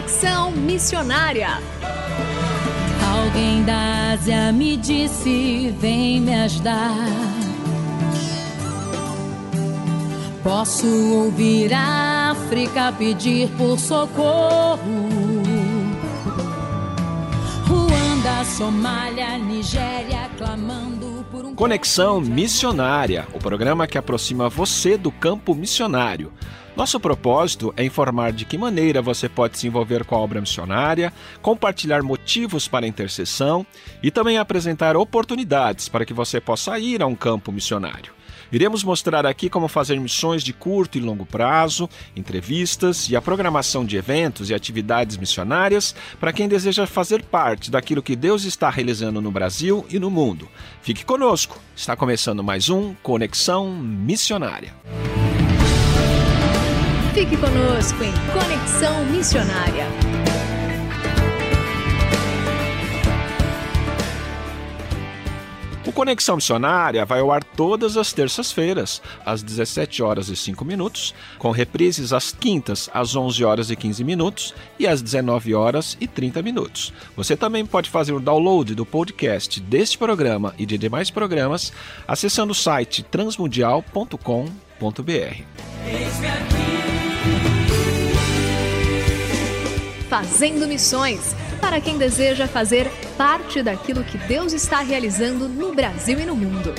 Conexão Missionária. Alguém da Ásia me disse: vem me ajudar. Posso ouvir a África pedir por socorro. Ruanda, Somália, Nigéria clamando por um. Conexão Missionária o programa que aproxima você do campo missionário. Nosso propósito é informar de que maneira você pode se envolver com a obra missionária, compartilhar motivos para intercessão e também apresentar oportunidades para que você possa ir a um campo missionário. Iremos mostrar aqui como fazer missões de curto e longo prazo, entrevistas e a programação de eventos e atividades missionárias para quem deseja fazer parte daquilo que Deus está realizando no Brasil e no mundo. Fique conosco, está começando mais um Conexão Missionária. Fique conosco em Conexão Missionária. O Conexão Missionária vai ao ar todas as terças-feiras, às 17 horas e 5 minutos, com reprises às quintas, às 11 horas e 15 minutos e às 19 horas e 30 minutos. Você também pode fazer o download do podcast deste programa e de demais programas acessando o site transmundial.com.br. Fazendo Missões para quem deseja fazer parte daquilo que Deus está realizando no Brasil e no mundo.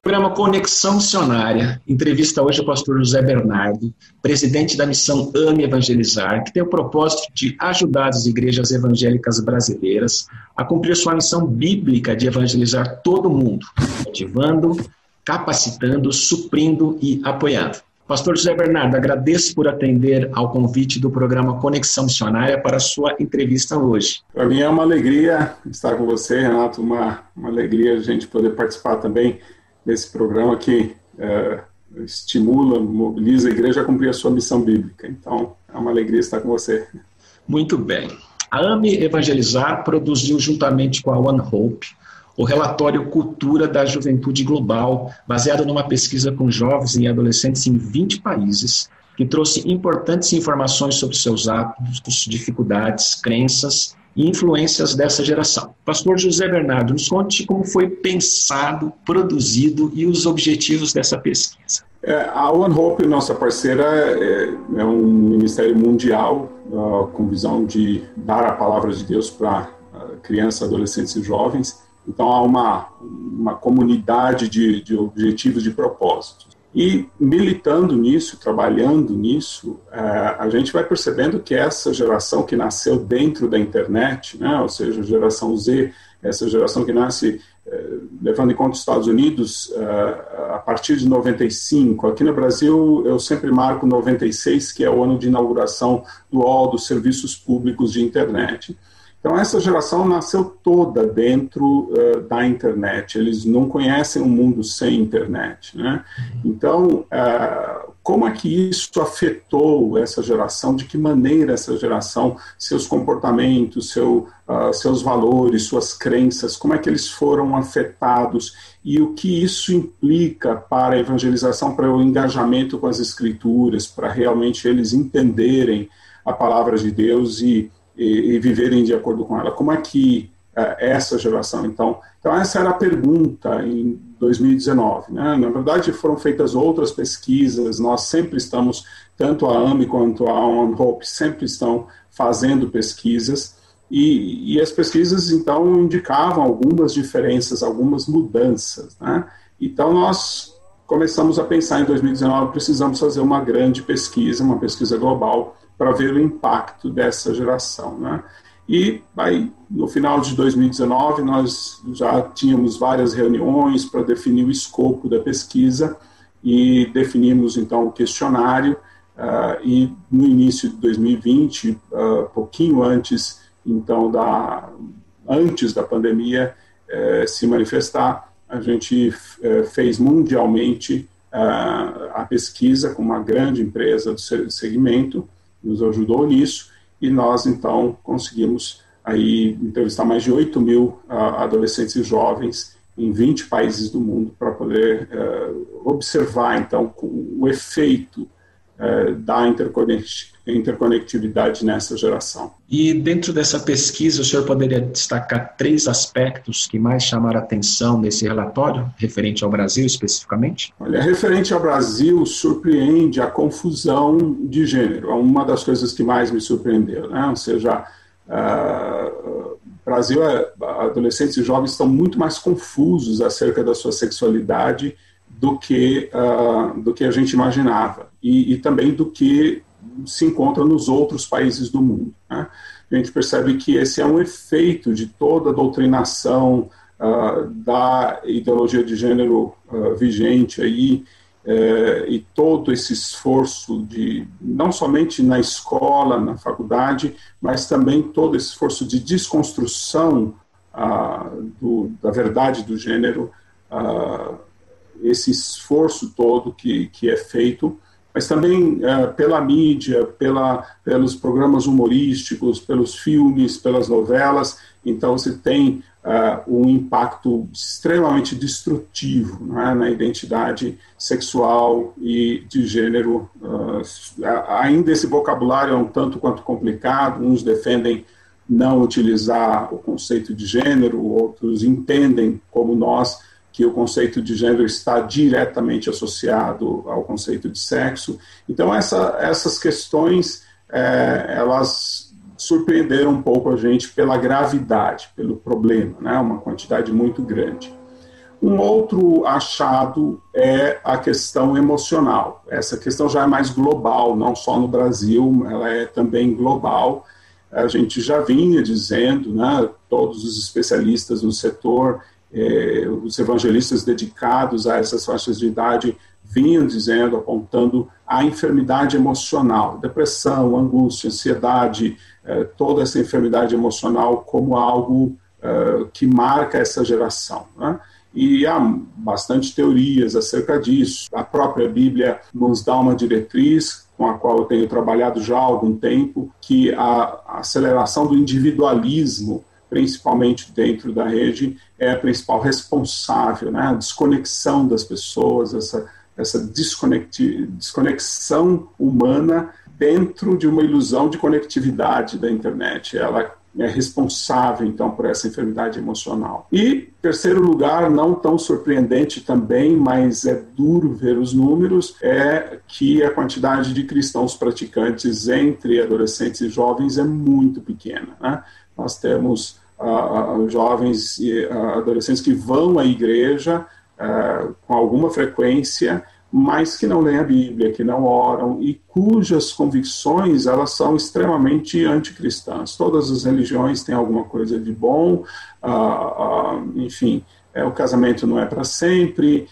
Programa Conexão Missionária. Entrevista hoje o pastor José Bernardo, presidente da missão Ame Evangelizar, que tem o propósito de ajudar as igrejas evangélicas brasileiras a cumprir sua missão bíblica de evangelizar todo mundo, motivando, capacitando, suprindo e apoiando. Pastor José Bernardo, agradeço por atender ao convite do programa Conexão Missionária para a sua entrevista hoje. Para mim é uma alegria estar com você, Renato, uma, uma alegria a gente poder participar também desse programa que é, estimula, mobiliza a igreja a cumprir a sua missão bíblica. Então, é uma alegria estar com você. Muito bem. A AME Evangelizar produziu juntamente com a One Hope o relatório Cultura da Juventude Global, baseado numa pesquisa com jovens e adolescentes em 20 países, que trouxe importantes informações sobre seus hábitos, dificuldades, crenças e influências dessa geração. Pastor José Bernardo, nos conte como foi pensado, produzido e os objetivos dessa pesquisa. É, a One Hope, nossa parceira, é, é um ministério mundial uh, com visão de dar a palavra de Deus para uh, crianças, adolescentes e jovens. Então há uma, uma comunidade de, de objetivos, de propósitos. E militando nisso, trabalhando nisso, é, a gente vai percebendo que essa geração que nasceu dentro da internet, né, ou seja, a geração Z, essa geração que nasce é, levando em conta os Estados Unidos é, a partir de 95. Aqui no Brasil, eu sempre marco 96, que é o ano de inauguração do UOL, dos serviços públicos de internet. Então, essa geração nasceu toda dentro uh, da internet, eles não conhecem um mundo sem internet. Né? Então, uh, como é que isso afetou essa geração? De que maneira essa geração, seus comportamentos, seu, uh, seus valores, suas crenças, como é que eles foram afetados? E o que isso implica para a evangelização, para o engajamento com as escrituras, para realmente eles entenderem a palavra de Deus e e, e viverem de acordo com ela. Como é que uh, essa geração, então, então essa era a pergunta em 2019. Né? Na verdade, foram feitas outras pesquisas. Nós sempre estamos, tanto a AMI quanto a On Hope, sempre estão fazendo pesquisas. E, e, as pesquisas, então, indicavam algumas diferenças, algumas mudanças. Né? Então, nós começamos a pensar em 2019, precisamos fazer uma grande pesquisa, uma pesquisa global, para ver o impacto dessa geração. Né? E aí, no final de 2019, nós já tínhamos várias reuniões para definir o escopo da pesquisa e definimos então o questionário. Uh, e no início de 2020, uh, pouquinho antes então da antes da pandemia uh, se manifestar, a gente eh, fez mundialmente ah, a pesquisa com uma grande empresa do segmento nos ajudou nisso, e nós, então, conseguimos aí entrevistar mais de 8 mil uh, adolescentes e jovens em 20 países do mundo para poder uh, observar, então, o efeito é, da interconectividade nessa geração. E dentro dessa pesquisa, o senhor poderia destacar três aspectos que mais chamaram a atenção nesse relatório, referente ao Brasil especificamente? Olha, referente ao Brasil, surpreende a confusão de gênero. É uma das coisas que mais me surpreendeu, né? Ou seja, uh, Brasil, é, adolescentes e jovens estão muito mais confusos acerca da sua sexualidade do que, uh, do que a gente imaginava e, e, também do que se encontra nos outros países do mundo. Né? A gente percebe que esse é um efeito de toda a doutrinação uh, da ideologia de gênero uh, vigente aí uh, e todo esse esforço de não somente na escola, na faculdade, mas também todo esse esforço de desconstrução do, da verdade do gênero esse esforço todo que, que é feito, mas também é, pela mídia, pela, pelos programas humorísticos, pelos filmes, pelas novelas. Então, você tem uh, um impacto extremamente destrutivo é, na identidade sexual e de gênero. Uh, ainda esse vocabulário é um tanto quanto complicado, uns defendem não utilizar o conceito de gênero, outros entendem, como nós, que o conceito de gênero está diretamente associado ao conceito de sexo. Então, essa, essas questões, é, elas surpreenderam um pouco a gente pela gravidade, pelo problema, né? uma quantidade muito grande. Um outro achado é a questão emocional. Essa questão já é mais global, não só no Brasil, ela é também global. A gente já vinha dizendo, né, todos os especialistas no setor, é, os evangelistas dedicados a essas faixas de idade vinham dizendo, apontando a enfermidade emocional, depressão, angústia, ansiedade, é, toda essa enfermidade emocional como algo é, que marca essa geração. Né? E há bastante teorias acerca disso. A própria Bíblia nos dá uma diretriz com a qual eu tenho trabalhado já há algum tempo, que a aceleração do individualismo principalmente dentro da rede, é a principal responsável, né? a desconexão das pessoas, essa, essa desconexão humana dentro de uma ilusão de conectividade da internet. Ela é responsável, então, por essa enfermidade emocional. E, terceiro lugar, não tão surpreendente também, mas é duro ver os números, é que a quantidade de cristãos praticantes entre adolescentes e jovens é muito pequena. Né? Nós temos uh, jovens e adolescentes que vão à igreja uh, com alguma frequência, mas que não leem a Bíblia, que não oram e cujas convicções elas são extremamente anticristãs. Todas as religiões têm alguma coisa de bom, enfim, é, o casamento não é para sempre,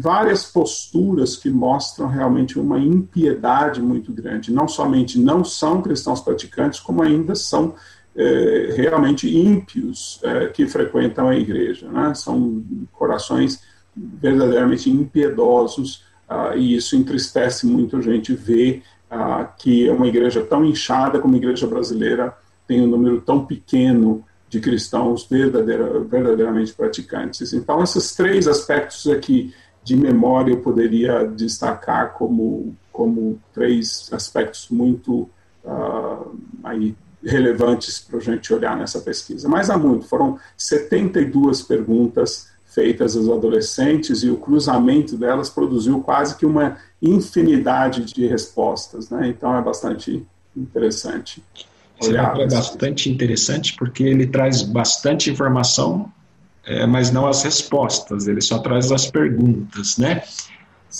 várias posturas que mostram realmente uma impiedade muito grande. Não somente não são cristãos praticantes, como ainda são é, realmente ímpios é, que frequentam a igreja. Né? São corações verdadeiramente impiedosos ah, e isso entristece muito a gente ver ah, que uma igreja tão inchada como a igreja brasileira tem um número tão pequeno de cristãos verdadeira, verdadeiramente praticantes. Então, esses três aspectos aqui de memória eu poderia destacar como, como três aspectos muito uh, aí, relevantes para a gente olhar nessa pesquisa. Mas há muito, foram 72 perguntas feitas aos adolescentes e o cruzamento delas produziu quase que uma infinidade de respostas, né? Então é bastante interessante. Olhar é bastante interessante porque ele traz bastante informação, é, mas não as respostas, ele só traz as perguntas, né?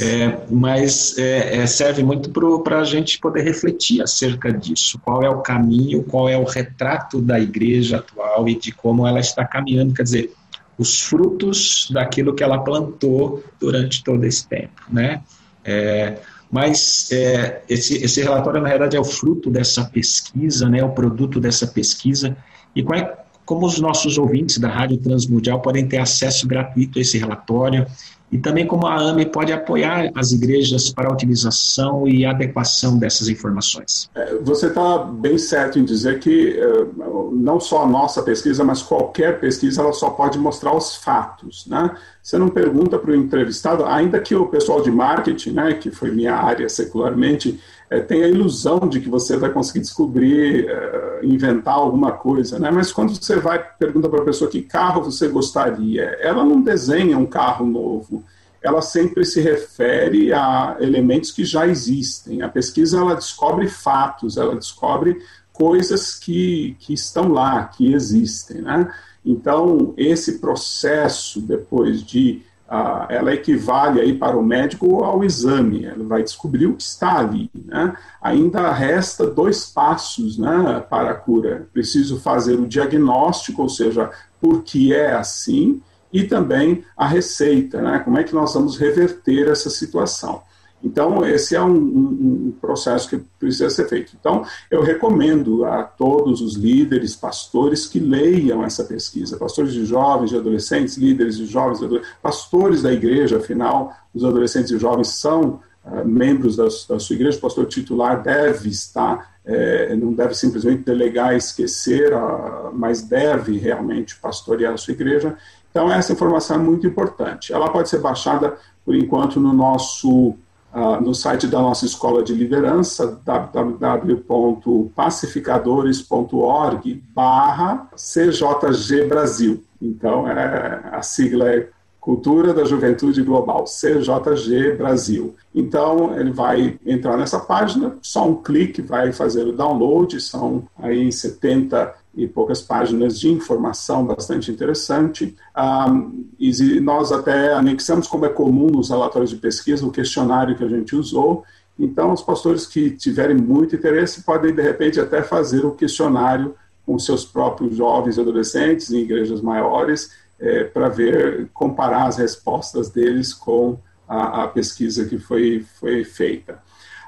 É, mas é, é serve muito para a gente poder refletir acerca disso. Qual é o caminho, qual é o retrato da igreja atual e de como ela está caminhando, quer dizer, os frutos daquilo que ela plantou durante todo esse tempo, né? É, mas é, esse, esse relatório, na verdade, é o fruto dessa pesquisa, né, o produto dessa pesquisa, e é, como os nossos ouvintes da Rádio Transmundial podem ter acesso gratuito a esse relatório e também como a AME pode apoiar as igrejas para a utilização e adequação dessas informações. É, você está bem certo em dizer que é, não só a nossa pesquisa, mas qualquer pesquisa, ela só pode mostrar os fatos, né? Você não pergunta para o entrevistado, ainda que o pessoal de marketing, né, que foi minha área secularmente, é, tem a ilusão de que você vai conseguir descobrir, é, inventar alguma coisa, né? Mas quando você vai pergunta para a pessoa que carro você gostaria, ela não desenha um carro novo, ela sempre se refere a elementos que já existem. A pesquisa ela descobre fatos, ela descobre coisas que, que estão lá, que existem, né? Então, esse processo, depois de. Uh, ela equivale aí para o médico ao exame, ele vai descobrir o que está ali. Né? Ainda resta dois passos né, para a cura. Preciso fazer o diagnóstico, ou seja, por que é assim, e também a receita, né? como é que nós vamos reverter essa situação. Então, esse é um, um, um, processo que precisa ser feito. Então, eu recomendo a todos os líderes, pastores, que leiam essa pesquisa. Pastores de jovens, de adolescentes, líderes de jovens, de pastores da igreja, afinal, os adolescentes e jovens são uh, membros da, da, sua igreja. O pastor titular deve estar, é, não deve simplesmente delegar e esquecer, uh, mas deve realmente pastorear a sua igreja. Então, essa informação é muito importante. Ela pode ser baixada, por enquanto, no nosso uh, no site da nossa escola de liderança, www.pacificadores.org barra CJG Brasil. Então, é, a sigla é Cultura da Juventude Global, CJG Brasil. Então, ele vai entrar nessa página, só um clique vai fazer o download, são aí 70 e poucas páginas de informação bastante interessante. Um, e nós até anexamos, como é comum nos relatórios de pesquisa, o questionário que a gente usou. Então, os pastores que tiverem muito interesse podem, de repente, até fazer o questionário com seus próprios jovens e adolescentes em igrejas maiores, é, para ver, comparar as respostas deles com a, a pesquisa que foi, foi feita.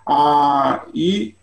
Ah, e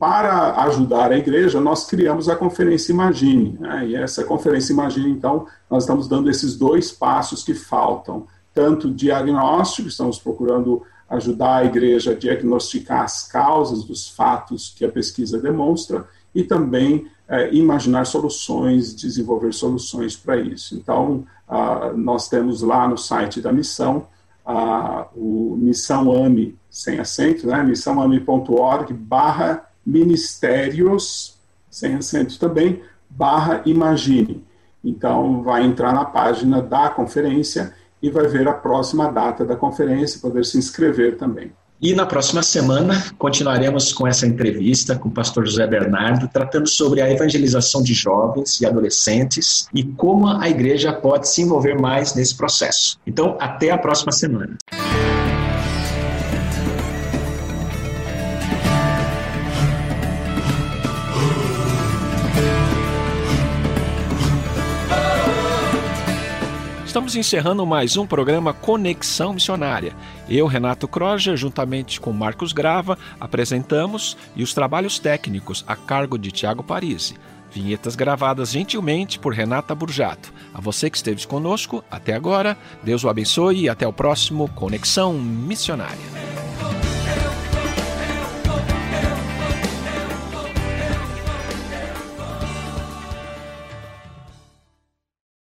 para ajudar a igreja, nós criamos a Conferência Imagine. Né? E essa Conferência Imagine, então, nós estamos dando esses dois passos que faltam: tanto diagnóstico, estamos procurando ajudar a igreja a diagnosticar as causas dos fatos que a pesquisa demonstra, e também é, imaginar soluções, desenvolver soluções para isso. Então, ah, nós temos lá no site da missão a, o Missão AME, sem acento, né? missãoame.org barra ministérios, sem acento também, barra imagine. Então, vai entrar na página da conferência e vai ver a próxima data da conferência, poder se inscrever também. E na próxima semana continuaremos com essa entrevista com o pastor José Bernardo, tratando sobre a evangelização de jovens e adolescentes e como a igreja pode se envolver mais nesse processo. Então, até a próxima semana. Estamos encerrando mais um programa Conexão Missionária. Eu, Renato Croja, juntamente com Marcos Grava, apresentamos e os trabalhos técnicos a cargo de Tiago Parisi. Vinhetas gravadas gentilmente por Renata Burjato. A você que esteve conosco até agora, Deus o abençoe e até o próximo Conexão Missionária.